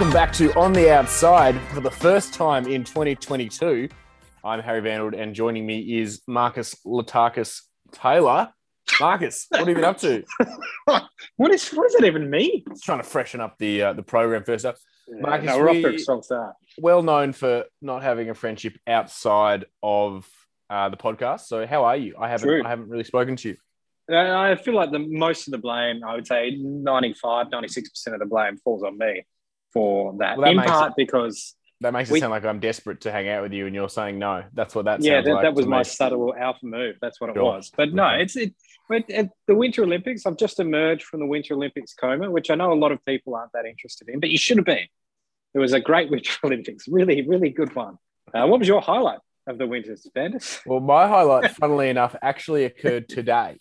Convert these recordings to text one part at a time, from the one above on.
Welcome back to On the Outside for the first time in 2022. I'm Harry Vanwood, and joining me is Marcus Latakis Taylor. Marcus, what have you been up to? what is what does that even mean? Just trying to freshen up the uh, the program first up. Marcus, no, we're off to we- a strong start. Well known for not having a friendship outside of uh, the podcast. So, how are you? I haven't True. I haven't really spoken to you. Uh, I feel like the most of the blame, I would say 95, 96% of the blame falls on me for that. Well, that In part because, That makes it We- sound like I'm desperate to hang out with you, and you're saying no. That's what that yeah, that, like that was my me. subtle alpha move. That's what it was. But no, Okay. it's it. But at the Winter Olympics, I've just emerged from the Winter Olympics coma, which I know a lot of people aren't that interested in, but you should have been. It was a great Winter Olympics, really, really good one. Uh, what was your highlight of the Winters, Vanders? Well, my highlight, funnily enough, actually occurred today.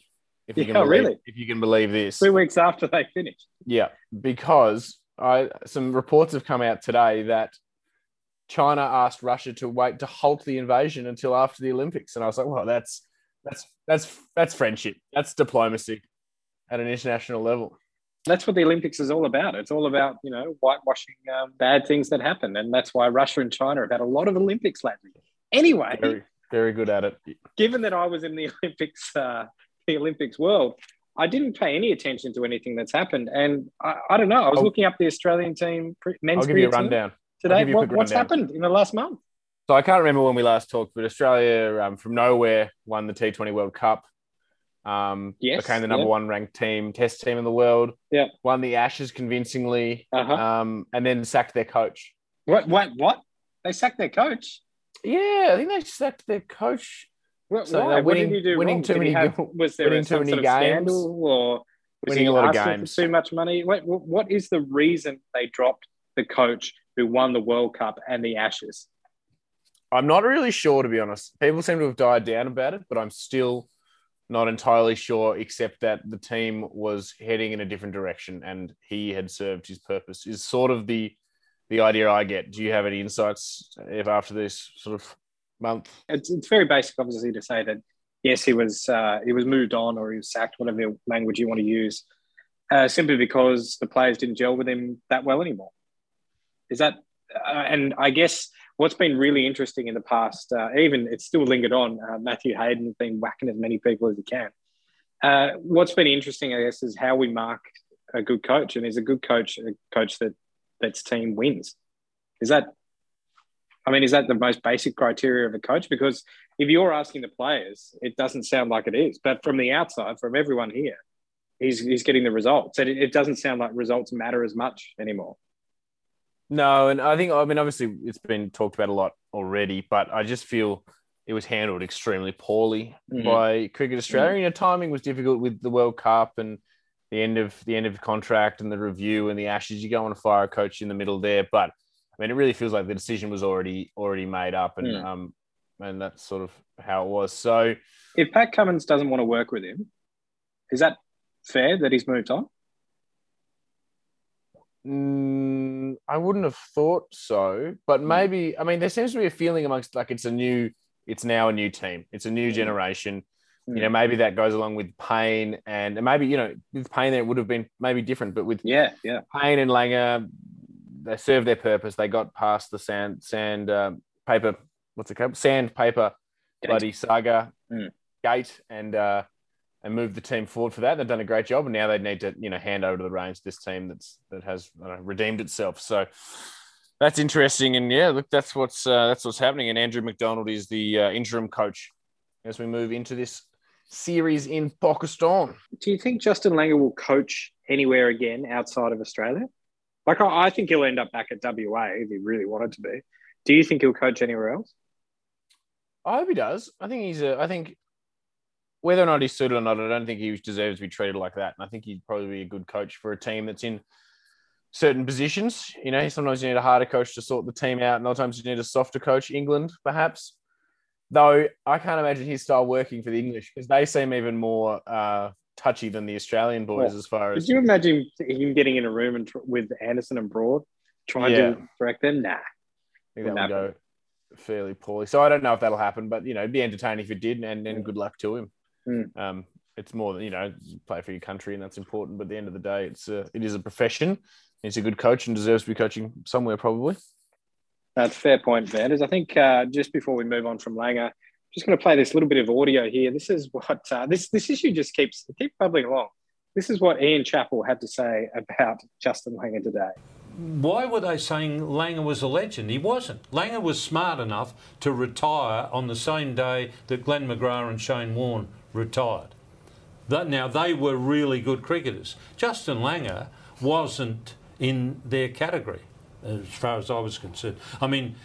If you can believe, really? if you can believe this, Three weeks after they finished. yeah, because I some reports have come out today that China asked Russia to wait to halt the invasion until after the Olympics, and I was like, well, that's that's that's that's friendship, that's diplomacy at an international level. that's what the Olympics is all about. It's all about you know whitewashing um, bad things that happen, and that's why Russia and China have had a lot of Olympics lately. Anyway, Very very good at it. given that I was in the Olympics, uh, the Olympics world, I didn't pay any attention to anything that's happened, and I, I don't know. I was I'll- looking up the Australian team men's I'll give you a rundown. Today. you What, quick what's rundown. happened in the last month? So I can't remember when we last talked, but Australia um, from nowhere won the T20 World Cup. Um, Yes, became the number yeah. one ranked team, test team in the world. Yeah. won the Ashes convincingly, Uh-huh. um, and then sacked their coach. What? What? What? They sacked their coach. Yeah, I think they sacked their coach. What, So why? they're what winning- did he do winning wrong? too Did many have- was there winning some too sort many of games. or was Winning he a lot of asking games. for too much money? What is the reason they dropped the coach who won the World Cup and the Ashes? I'm not really sure, to be honest. People seem to have died down about it, but I'm still not entirely sure, except that the team was heading in a different direction and he had served his purpose. Is sort of the the idea I get. Do you have any insights if after this sort of month? It's, it's very basic, obviously, to say that yes, he was uh, he was moved on or he was sacked, whatever language you want to use, uh, simply because the players didn't gel with him that well anymore. Is that? Uh, and I guess what's been really interesting in the past, uh, even it's still lingered on. Uh, Matthew Hayden has been whacking as many people as he can. Uh, what's been interesting, I guess, is how we mark a good coach, and is a good coach a coach that that's team wins. Is that? I mean, is that the most basic criteria of a coach? Because if you're asking the players, it doesn't sound like it is. But from the outside, from everyone here, he's he's getting the results, and it, it doesn't sound like results matter as much anymore. No, and I think I mean obviously it's been talked about a lot already, but I just feel it was handled extremely poorly Mhm. by Cricket Australia. You know, timing was difficult with the World Cup and the end of the end of contract and the review and the Ashes. You don't want to fire a coach in the middle there, but I mean, it really feels like the decision was already already made up, and Mm. um, and that's sort of how it was. So If Pat Cummins doesn't want to work with him, is that fair that he's moved on? Mm, I wouldn't have thought so, but maybe I mean there seems to be a feeling amongst like it's a new, it's now a new team, it's a new Mm. generation. Mm. You know, maybe that goes along with Payne and, and maybe you know with Payne there it would have been maybe different, but with Yeah, yeah. Payne and Langer, they served their purpose. They got past the sand sand um, paper, what's it called, sandpaper Gate. bloody saga Mm. gate and uh, and move the team forward for that. They've done a great job, and now they need to you know hand over to the reins to this team that's that has know, redeemed itself. So that's interesting, and yeah, look, that's what's uh, that's what's happening. And Andrew McDonald is the uh, interim coach as we move into this series in Pakistan. Do you think Justin Langer will coach anywhere again outside of Australia? Like, I, I think he'll end up back at WA if he really wanted to be. Do you think he'll coach anywhere else? I hope he does. I think he's a. I think whether or not he's suited or not, I don't think he deserves to be treated like that. And I think he'd probably be a good coach for a team that's in certain positions. You know, sometimes you need a harder coach to sort the team out, and other times you need a softer coach. England, perhaps. Though I can't imagine his style working for the English because they seem even more uh, touchy than the Australian boys Well, as far as Could you imagine him getting in a room and tr- with Anderson and Broad trying Yeah. to direct them? Nah. I think that Wouldn't go fairly poorly. So I don't know if that'll happen, but you know, it'd be entertaining if it did, and, and good luck to him. Mm. Um, it's more than you know, play for your country, and that's important. But at the end of the day, it's a, it is a profession. he's a good coach and deserves to be coaching somewhere probably. That's fair point, Vanders. I think uh, just before we move on from Langer, just going to play this little bit of audio here. This is what uh, this this issue just keeps keep bubbling along. This is what Ian Chappell had to say about Justin Langer today. Why were they saying Langer was a legend? He wasn't. Langer was smart enough to retire on the same day that Glenn McGrath and Shane Warne retired. That, Now, they were really good cricketers. Justin Langer wasn't in their category, as far as I was concerned. I mean,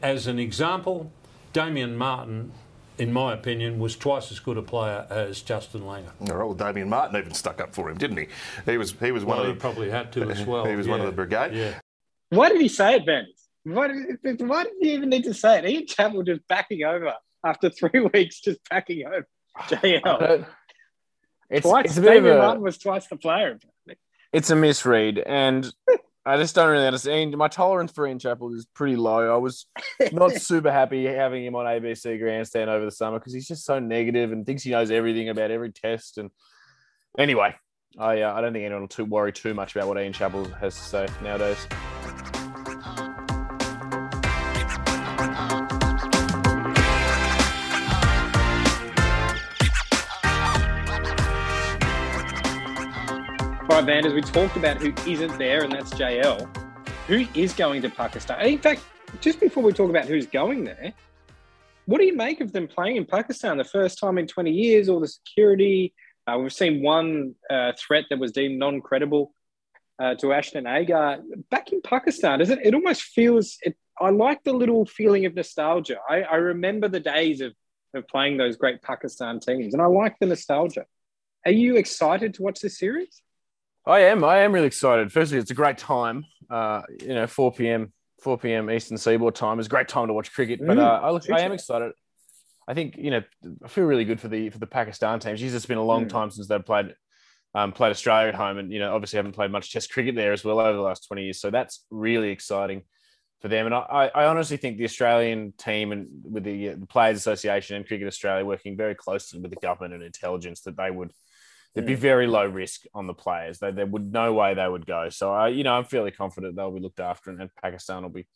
as an example, Damien Martyn in my opinion, was twice as good a player as Justin Langer. Well, Damien Martyn even stuck up for him, didn't he? He was he was well, one of the, probably had to as well. he was yeah. one of the brigade. Yeah. Why did he say it, Ben? Why did, why did he even need to say it? Ian Chappell just backing over after three weeks, just backing over JL. It's, twice. it's a bit of Damien a, Martyn was twice the player. it's a misread, and I just don't really understand. My tolerance for Ian Chappell is pretty low. I was not super happy having him on ABC Grandstand over the summer because he's just so negative and thinks he knows everything about every test. And anyway, I uh, I don't think anyone will too worry too much about what Ian Chappell has to say nowadays. Vanders, we talked about who isn't there, and that's JL. Who is going to Pakistan? In fact, just before we talk about who's going there, what do you make of them playing in Pakistan the first time in 20 years? All the security. Uh, we've seen one uh, threat that was deemed non credible uh, to Ashton Agar. Back in Pakistan, does it? It almost feels. It, I like the little feeling of nostalgia. I, I remember the days of, of playing those great Pakistan teams, and I like the nostalgia. Are you excited to watch this series? I am. I am really excited. Firstly, it's a great time. Uh, you know, 4 p.m. 4 p.m. Eastern Seaboard time is a great time to watch cricket. But Mm, uh, I, look, I am excited. I think you know I feel really good for the for the Pakistan team. Geez, it's been a long Mm. time since they've played um, played Australia at home, and you know obviously haven't played much Test cricket there as well over the last 20 years. So that's really exciting for them. And I, I I honestly think the Australian team and with the, uh, the Players Association and Cricket Australia working very closely with the government and intelligence that they would there'd be very low risk on the players. They, there would no way they would go. So I, you know, I'm fairly confident they'll be looked after, and, and Pakistan will be,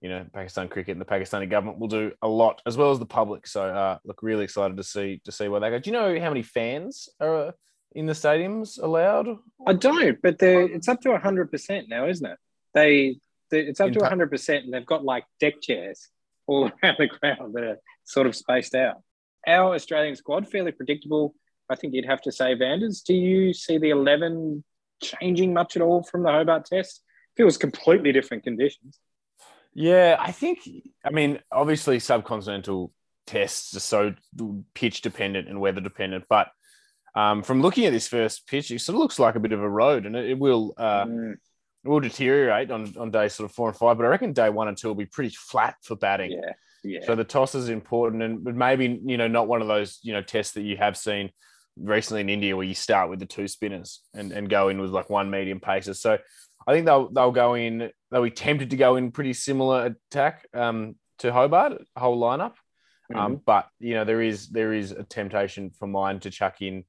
you know, Pakistan cricket and the Pakistani government will do a lot as well as the public. So uh, look, really excited to see to see where they go. Do you know how many fans are uh, in the stadiums allowed? I don't, but they're, it's up to 100% now, isn't it? They, they It's up In to Pa- 100%, and they've got like deck chairs all around the ground that are sort of spaced out. Our Australian squad, fairly predictable. I think you'd have to say, Vanders. Do you see the 11 changing much at all from the Hobart test? It feels completely different conditions. Yeah, I think. I mean, obviously, subcontinental tests are so pitch dependent and weather dependent, but um, from looking at this first pitch, it sort of looks like a bit of a road, and it, it will uh, Mm, it will deteriorate on on day sort of four and five. But I reckon day one and two will be pretty flat for batting. yeah, yeah. So the toss is important, and but maybe you know not one of those you know tests that you have seen recently in India where you start with the two spinners and, and go in with like one medium pacer. So I think they'll they'll go in. They'll be tempted to go in pretty similar attack um, to Hobart whole lineup, um, but you know there is there is a temptation for mine to chuck in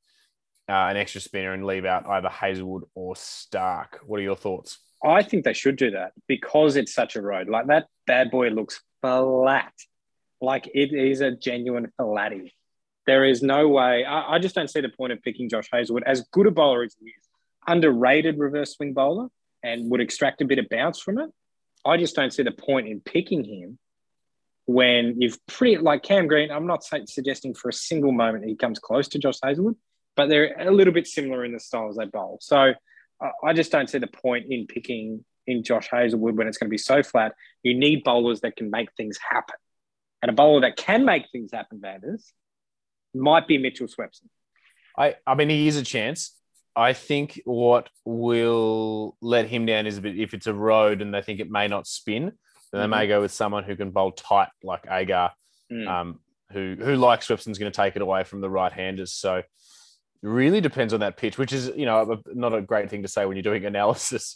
uh, an extra spinner and leave out either Hazlewood or Stark. What are your thoughts? I think they should do that because it's such a road. Like that bad boy looks flat. Like it is a genuine flatty. There is no way. I, I just don't see the point of picking Josh Hazlewood as good a bowler as he is. Underrated reverse swing bowler and would extract a bit of bounce from it. I just don't see the point in picking him when you've pretty like Cam Green. I'm not suggesting for a single moment he comes close to Josh Hazlewood, but they're a little bit similar in the styles they bowl. So I- just don't see the point in picking in Josh Hazlewood when it's going to be so flat. You need bowlers that can make things happen. And a bowler that can make things happen, Vanders, might be Mitchell Swepson. I, I mean, he is a chance. I think what will let him down is a bit if it's a road and they think it may not spin, then they may go with someone who can bowl tight like Agar, Mm. um, who who like Swepson's going to take it away from the right handers. So it really depends on that pitch, which is you know not a great thing to say when you're doing analysis.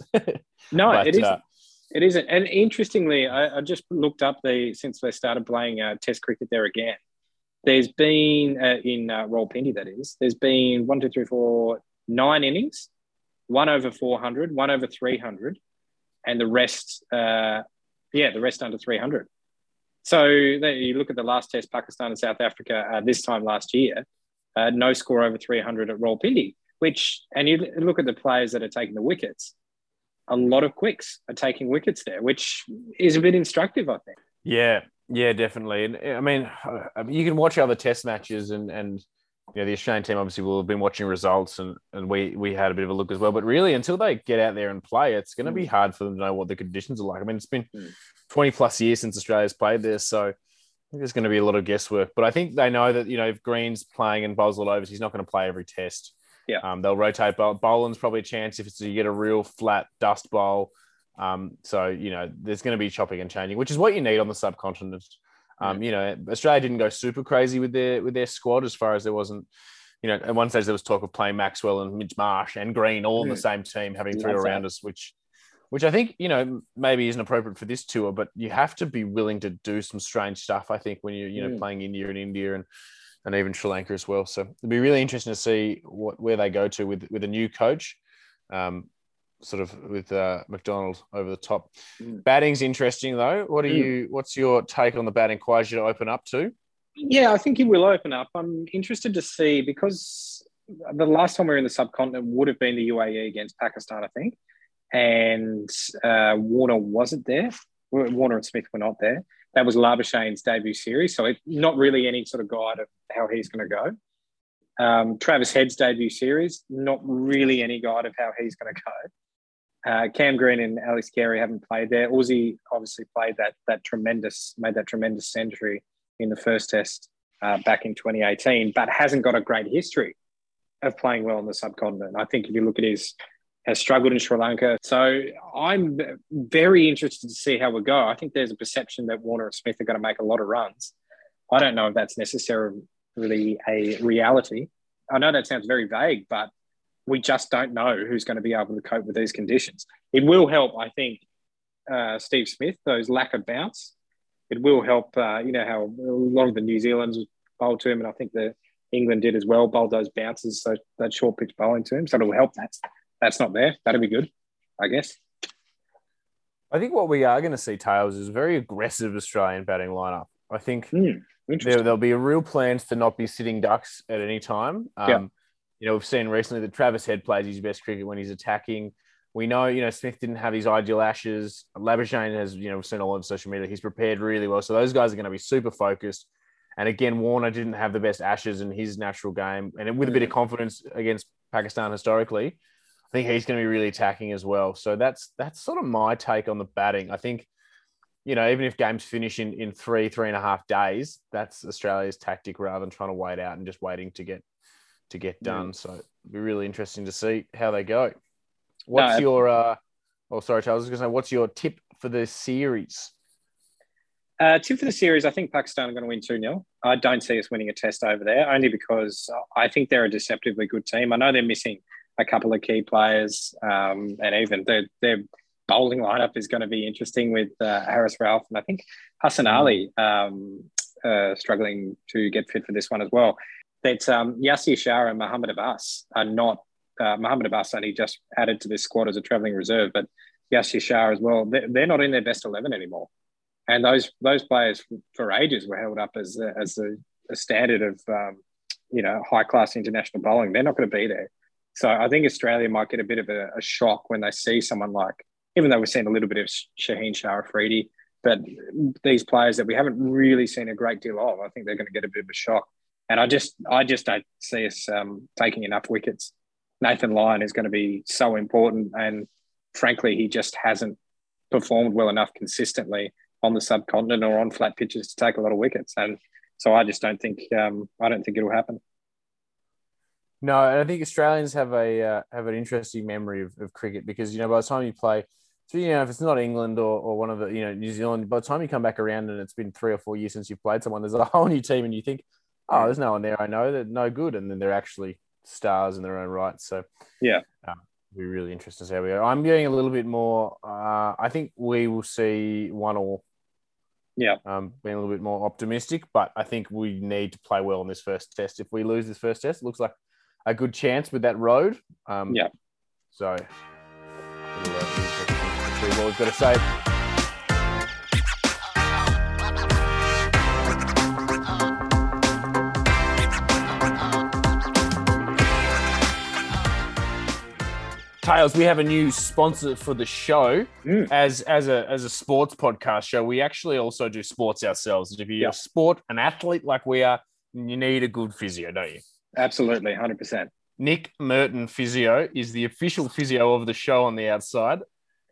No, But, it isn't. uh, it isn't. And interestingly, I, I just looked up the since they started playing uh, Test cricket there again. There's been uh, in uh, Rawalpindi, that is. There's been one, two, three, four, nine innings one over 400, one over 300, and the rest, uh, yeah, the rest under 300. So you look at the last test, Pakistan and South Africa uh, this time last year, uh, no score over 300 at Rawalpindi, which, and you look at the players that are taking the wickets, a lot of quicks are taking wickets there, which is a bit instructive, I think. Yeah, yeah, definitely. And I mean, you can watch other test matches and, and, you know, the Australian team obviously will have been watching results and, and we, we had a bit of a look as well. But really, until they get out there and play, it's going to be mm. hard for them to know what the conditions are like. I mean, it's been mm. 20 plus years since Australia's played this. So there's going to be a lot of guesswork. But I think they know that, you know, if Green's playing and bowls all overs, he's not going to play every test. Yeah. Um, they'll rotate. Boland's probably a chance if it's you get a real flat dust bowl. Um, so you know, there's going to be chopping and changing, which is what you need on the subcontinent. Um, yeah. You know, Australia didn't go super crazy with their with their squad as far as there wasn't. You know, at one stage there was talk of playing Maxwell and Mitch Marsh and Green all in the same team, having three around us, which which I think you know maybe isn't appropriate for this tour, but you have to be willing to do some strange stuff. I think when you're you know mm. playing India and India and and even Sri Lanka as well. So it'll be really interesting to see what where they go to with with a new coach, um, sort of with uh, McDonald over the top. Mm. Batting's interesting though. What are mm. you? What's your take on the batting? Quite to open up to? Yeah, I think he will open up. I'm interested to see because the last time we were in the subcontinent would have been the UAE against Pakistan, I think, and uh, Warner wasn't there. Warner and Smith were not there that was Labuschagne's debut series. So it, not really any sort of guide of how he's going to go. Um, Travis Head's debut series, not really any guide of how he's going to go. Uh, Cam Green and Alex Carey haven't played there. Aussie obviously played that that tremendous, made that tremendous century in the first test uh, back in 2018, but hasn't got a great history of playing well on the subcontinent. I think if you look at his has struggled in Sri Lanka. So I'm very interested to see how we go. I think there's a perception that Warner and Smith are going to make a lot of runs. I don't know if that's necessarily a reality. I know that sounds very vague, but we just don't know who's going to be able to cope with these conditions. It will help, I think, uh, Steve Smith, those lack of bounce. It will help, uh, you know, how a lot of the New Zealanders bowled to him, and I think the England did as well, bowled those bounces, so that short pitch bowling to him. So it'll help that that's not there. That'd be good, I guess. I think what we are going to see, Tails, is a very aggressive Australian batting lineup. I think mm, there, will be a real plans to not be sitting ducks at any time. Um, yeah. You know, we've seen recently that Travis Head plays his best cricket when he's attacking. We know, you know, Smith didn't have his ideal ashes. Labuschagne has, you know, we've seen all over social media. He's prepared really well. So those guys are going to be super focused. And again, Warner didn't have the best ashes in his natural game. And with a bit of mm. confidence against Pakistan historically, I think he's going to be really attacking as well. So that's that's sort of my take on the batting. I think, you know, even if games finish in, in three, three and a half days, that's Australia's tactic rather than trying to wait out and just waiting to get to get done. Yeah. So it'll be really interesting to see how they go. What's no, your uh oh sorry, Charles, I was gonna say, what's your tip for the series? Uh, tip for the series, I think Pakistan are going to win 2 0. I don't see us winning a test over there, only because I think they're a deceptively good team. I know they're missing a couple of key players, um, and even their, their bowling lineup is going to be interesting with uh, Haris Rauf and I think Hassan mm. Ali um, uh, struggling to get fit for this one as well. That um, Yasir Shah and Mohammad Abbas are not. Uh, Mohammad Abbas only just added to this squad as a travelling reserve, but Yasir Shah as well. They're, they're not in their best eleven anymore, and those those players for ages were held up as a, as a, a standard of um, you know high class international bowling. They're not going to be there. So I think Australia might get a bit of a, a, shock when they see someone like, even though we've seen a little bit of Shaheen Shah Afridi, but these players that we haven't really seen a great deal of, I think they're going to get a bit of a shock. And I just, I just don't see us um, taking enough wickets. Nathan Lyon is going to be so important, and frankly, he just hasn't performed well enough consistently on the subcontinent or on flat pitches to take a lot of wickets. And so I just don't think, um, I don't think it'll happen. No, and I think Australians have a uh, have an interesting memory of, of cricket because you know by the time you play, so you know if it's not England or, or one of the you know New Zealand, by the time you come back around and it's been three or four years since you've played someone, there's a whole new team and you think, oh, there's no one there I know, they're no good, and then they're actually stars in their own right. So yeah, uh, be really interesting to see how we go. I'm getting a little bit more. Uh, I think we will see one or yeah, um, being a little bit more optimistic, but I think we need to play well in this first test. If we lose this first test, it looks like a good chance with that road. Um, yeah. So, we'll, uh, see what we've got to say. Tails, we have a new sponsor for the show. Mm. As as a as a sports podcast show, we actually also do sports ourselves. And if you're Yeah. a sport, an athlete like we are, you need a good physio, don't you? Absolutely, hundred percent. Nick Merton Physio is the official physio of the show on the outside.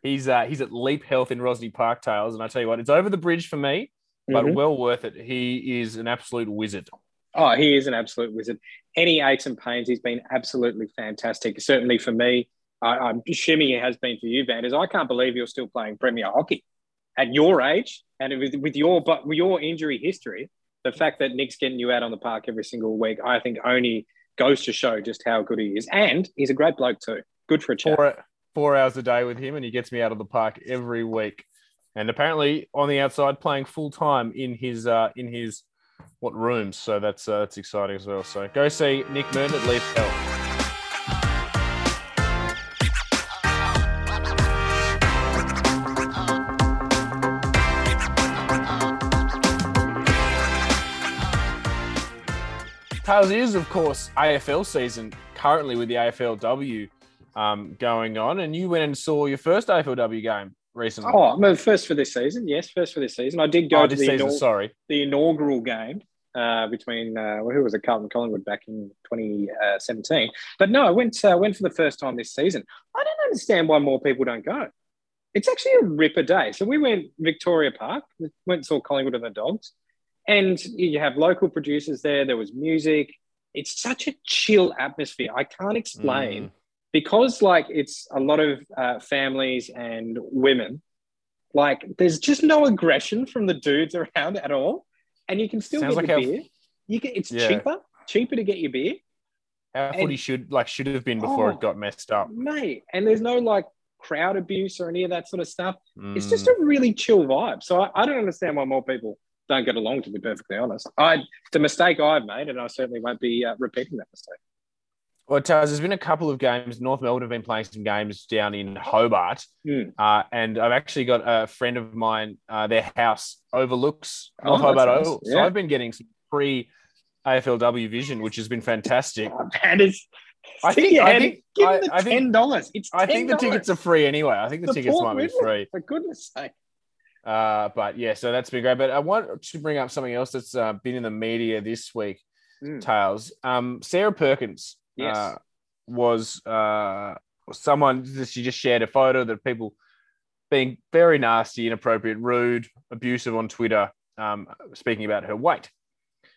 He's uh, he's at Leap Health in Rosny Park Tails, and I tell you what, it's over the bridge for me, but Mhm. well worth it. He is an absolute wizard. Oh, he is an absolute wizard. Any aches and pains, he's been absolutely fantastic. Certainly for me, I, I'm assuming he has been for you, Van, is I can't believe you're still playing Premier hockey at your age and with, with your but with your injury history. The fact that Nick's getting you out on the park every single week, I think, only goes to show just how good he is. And he's a great bloke too. Good for a chat. Four four hours a day with him, and he gets me out of the park every week. And apparently on the outside, playing full time in his uh, in his what rooms. So that's uh, that's exciting as well. So go see Nick Merton at Leaf Health. Tails is, of course, AFL season currently with the AFLW um, going on, and you went and saw your first AFLW game recently. Oh, no, first for this season. Yes, first for this season. I did go Oh, to the, season, inau- sorry. the inaugural game uh, between uh, who was it, Carlton Collingwood back in 2017. But no, I went uh, went for the first time this season. I don't understand why more people don't go. It's actually a ripper day. So we went Victoria Park, went and saw Collingwood and the Dogs, and you have local producers there. There was music. It's such a chill atmosphere. I can't explain Mm. because like it's a lot of uh, families and women. Like there's just no aggression from the dudes around at all, and you can still Sounds get like your beer. You can, it's Yeah. cheaper, cheaper to get your beer, How footy should like should have been before Oh. it got messed up. mate. And there's no like crowd abuse or any of that sort of stuff. It's Mm. just a really chill vibe. So I, I don't understand why more people don't get along. To be perfectly honest, I it's a mistake I've made, and I certainly won't be uh, repeating that mistake. Well, Taz, there's been a couple of games. North Melbourne have been playing some games down in Hobart, Hmm. uh, and I've actually got a friend of mine. Uh, their house overlooks Oh, Hobart nice. Oval, so I've been getting some free AFLW vision, which has been fantastic. Oh, that is. I think- Yeah, I think- give I- the ten dollars. It's I think the tickets are free anyway. I think the tickets Support might be free. For goodness sake. Uh, but yeah, so that's been great. But I want to bring up something else that's uh, been in the media this week. Mm. Tails. Um, Sarah Perkins Yes. uh, was uh, someone that she just shared a photo that people being very nasty, inappropriate, rude, abusive on Twitter, um, speaking about her weight.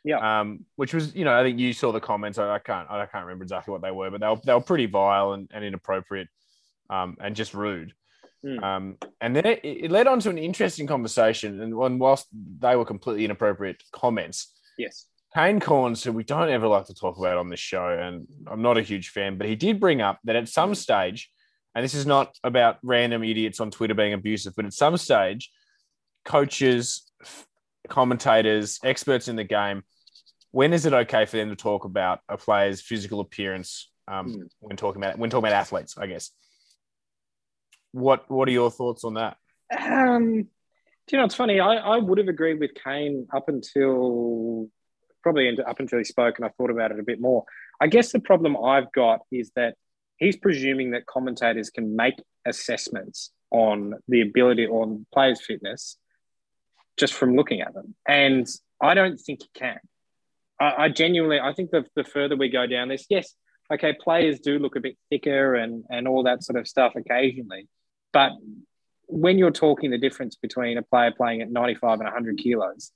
Yeah. Um, which was, you know, I think you saw the comments. I, I can't, I can't remember exactly what they were, but they were, they were pretty vile and, and inappropriate, um, and just rude. Mm. Um, and then it, it led on to an interesting conversation. And whilst they were completely inappropriate comments, Yes. Kane Cornes, who we don't ever like to talk about on this show, and I'm not a huge fan, but he did bring up that at some stage, and this is not about random idiots on Twitter being abusive, but at some stage, coaches, commentators, experts in the game, when is it okay for them to talk about a player's physical appearance um, Hmm. when talking about when talking about athletes? I guess. What What are your thoughts on that? Um, do you know, it's funny. I, I would have agreed with Kane up until probably up until he spoke, and I thought about it a bit more. I guess the problem I've got is that he's presuming that commentators can make assessments on the ability on players' fitness just from looking at them, and I don't think he can. I, I genuinely, I think the, the further we go down this, yes, okay, players do look a bit thicker and and all that sort of stuff occasionally, but when you're talking the difference between a player playing at 95 and 100 kilos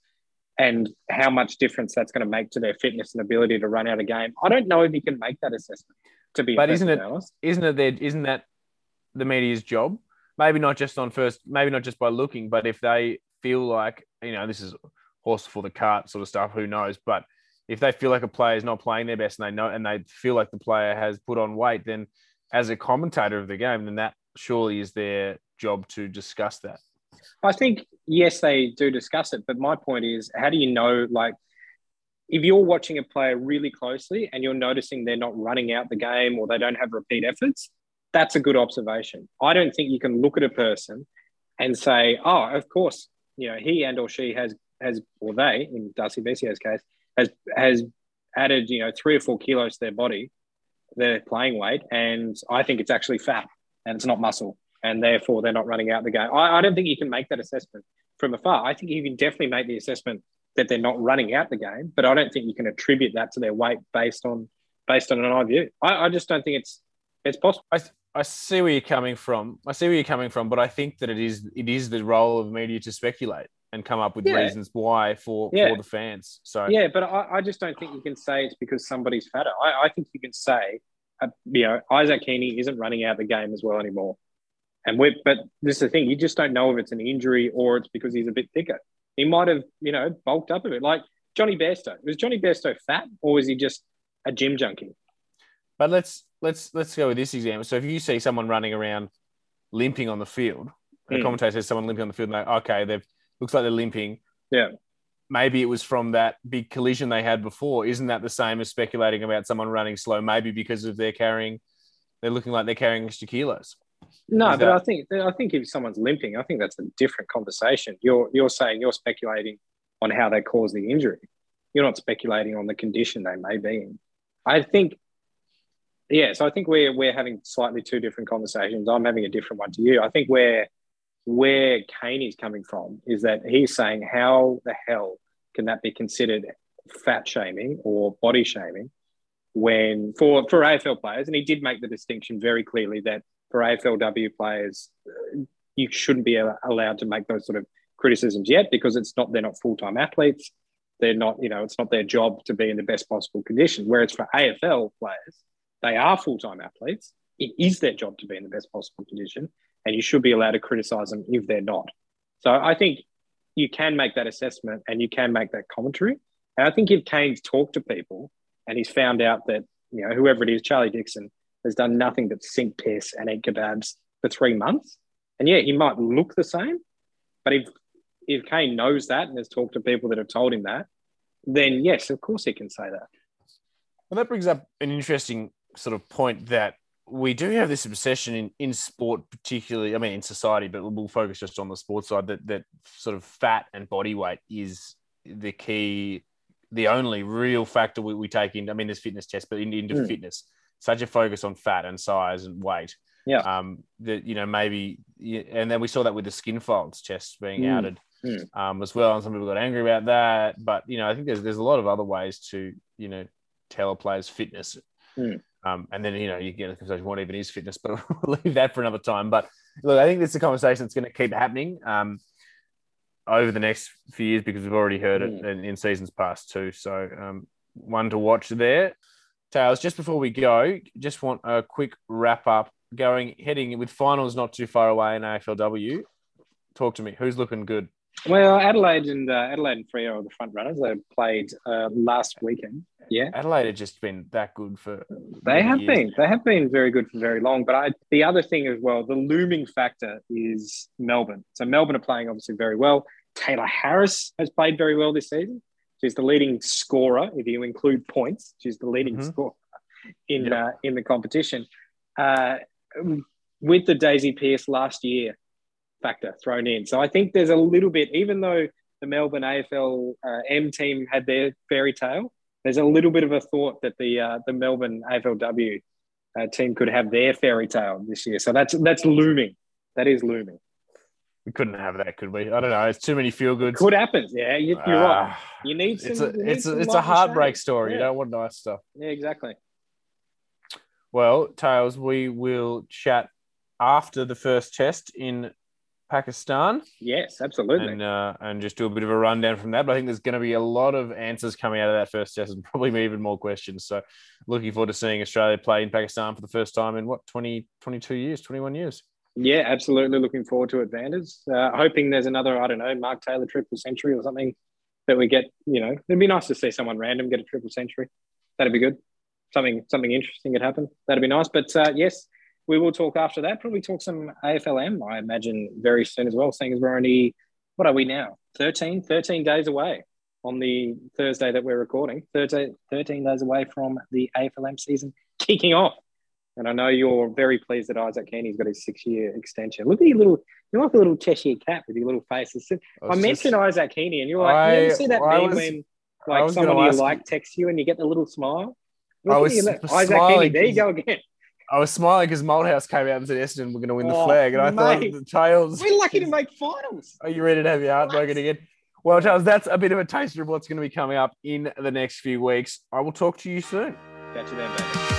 and how much difference that's going to make to their fitness and ability to run out a game, I don't know if you can make that assessment. To be But isn't it- honest. isn't it their, isn't that the media's job? Maybe not just on first, maybe not just by looking, but if they feel like you know this is horse for the cart sort of stuff, who knows? But if they feel like a player is not playing their best and they know and they feel like the player has put on weight, then as a commentator of the game, then that surely is their job to discuss that. I think yes, they do discuss it, but my point is, how do you know? Like, if you're watching a player really closely and you're noticing they're not running out the game or they don't have repeat efforts, That's a good observation. I don't think you can look at a person and say, "Oh, of course, you know, he and or she has has or they in Darcy Vescio's case has has added you know three or four kilos to their body, their playing weight, and I think it's actually fat and it's not muscle, and therefore they're not running out the game. I, I don't think you can make that assessment from afar. I think you can definitely make the assessment that they're not running out the game, but I don't think you can attribute that to their weight based on based on an eye view. I, I just don't think it's it's possible. I, I see where you're coming from. I see where you're coming from, but I think that it is it is the role of media to speculate and come up with Yeah. reasons why for Yeah. for the fans. So Yeah, but I, I just don't think you can say it's because somebody's fatter. I, I think you can say, you know, Isaac Heeney isn't running out the game as well anymore. And we're, but this is the thing, you just don't know if it's an injury or it's because he's a bit thicker. He might have, you know, bulked up a bit. Like Jonny Bairstow. Was Jonny Bairstow fat or was he just a gym junkie? But let's let's let's go with this example. So if you see someone running around limping on the field, Hmm. the commentator says someone limping on the field, and they okay, they've looks like they're limping. Yeah. Maybe it was from that big collision they had before. Isn't that the same as speculating about someone running slow? Maybe because of they're carrying, they're looking like they're carrying extra kilos. No, Is but that- I think I think if someone's limping, I think that's a different conversation. You're you're saying you're speculating on how they caused the injury. You're not speculating on the condition they may be in. I think, yeah. So I think we're we're having slightly two different conversations. I'm having a different one to you. I think where where Kane is coming from is that he's saying how the hell can that be considered fat shaming or body shaming when for for AFL players, and he did make the distinction very clearly that for AFLW players, you shouldn't be allowed to make those sort of criticisms yet because it's not they're not full time athletes. They're not, you know, it's not their job to be in the best possible condition. Whereas for AFL players, they are full time athletes. It is their job to be in the best possible condition, and you should be allowed to criticize them if they're not. So I think you can make that assessment and you can make that commentary. And I think if Kane's talked to people and he's found out that you know whoever it is, Charlie Dixon, has done nothing but sink piss and eat kebabs for three months. And yeah, he might look the same, but if if Kane knows that and has talked to people that have told him that, then yes, of course he can say that. Well, that brings up an interesting sort of point that we do have this obsession in, in sport, particularly, I mean, in society, but we'll focus just on the sports side that, that sort of fat and body weight is the key, the only real factor we, we take in. I mean, there's fitness tests, but in, into Mm. fitness, such a focus on fat and size and weight. Yeah. Um, that, you know, maybe, and then we saw that with the skin folds tests being Mm. outed Mm. um, as well. And some people got angry about that. But, you know, I think there's, there's a lot of other ways to, you know, tell a player's fitness. Mm. Um, and then, you know, you get a conversation, what even is fitness, but we'll leave that for another time. But look, I think this is a conversation that's going to keep happening um, over the next few years because we've already heard it in, in seasons past too. So um, one to watch there. Tails, just before we go, just want a quick wrap up going, heading with finals not too far away in AFLW. Talk to me. Who's looking good? Well, Adelaide and uh, Adelaide and Freo are the front runners. They played uh, last weekend. Yeah, Adelaide have just been that good for. they have years. been. They have been very good for very long. But I, the other thing as well, the looming factor is Melbourne. So Melbourne are playing obviously very well. Tayla Harris has played very well this season. She's the leading scorer if you include points. She's the leading Mhm. scorer in Yep. uh, in the competition. Uh, with the Daisy Pearce last year factor thrown in, so I think there's a little bit. Even though the Melbourne AFL uh, M team had their fairy tale, there's a little bit of a thought that the uh, the Melbourne AFLW uh, team could have their fairy tale this year. So that's that's looming. That is looming. We couldn't have that, could we? I don't know. It's too many feel goods. Could happen. Yeah, you, you're right. Ah, You need some. It's a you it's a, it's a heartbreak story. You Yeah. don't want nice stuff. Yeah, exactly. Well, Tails, we will chat after the first test in Pakistan Yes, absolutely. and uh, and just do a bit of a rundown from that. But I think there's going to be a lot of answers coming out of that first test and probably even more questions. So looking forward to seeing Australia play in Pakistan for the first time in what 20, 22 years, 21 years. Yeah, absolutely. Looking forward to it, Vanders. Uh, hoping there's another, I don't know, Mark Taylor triple century or something that we get. You know, it'd be nice to see someone random get a triple century. That'd be good. Something something interesting could happen. That'd be nice. But uh, yes, we will talk after that. Probably talk some AFLM, I imagine, very soon as well, seeing as we're only, what are we now? 13, 13 days away on the Thursday that we're recording. 13, 13 days away from the AFLM season kicking off. And I know you're very pleased that Isaac Heeney's got his six-year extension. Look at your little, you're like a little Cheshire cat with your little face. It's- I, mentioned just- Isaac Heeney, and you're like, you I- ever see that I meme was- when like somebody you like you- texts you and you get the little smile? Look I was you, Isaac Heeney. There you go again. I was smiling because Malthouse came out and said Essendon were going to win the Oh, flag, and I mate. thought the Tails. We're lucky to make finals. Are you ready to have your heart broken again? Well, Charles, that's a bit of a taster of what's going to be coming up in the next few weeks. I will talk to you soon. Catch you then, baby.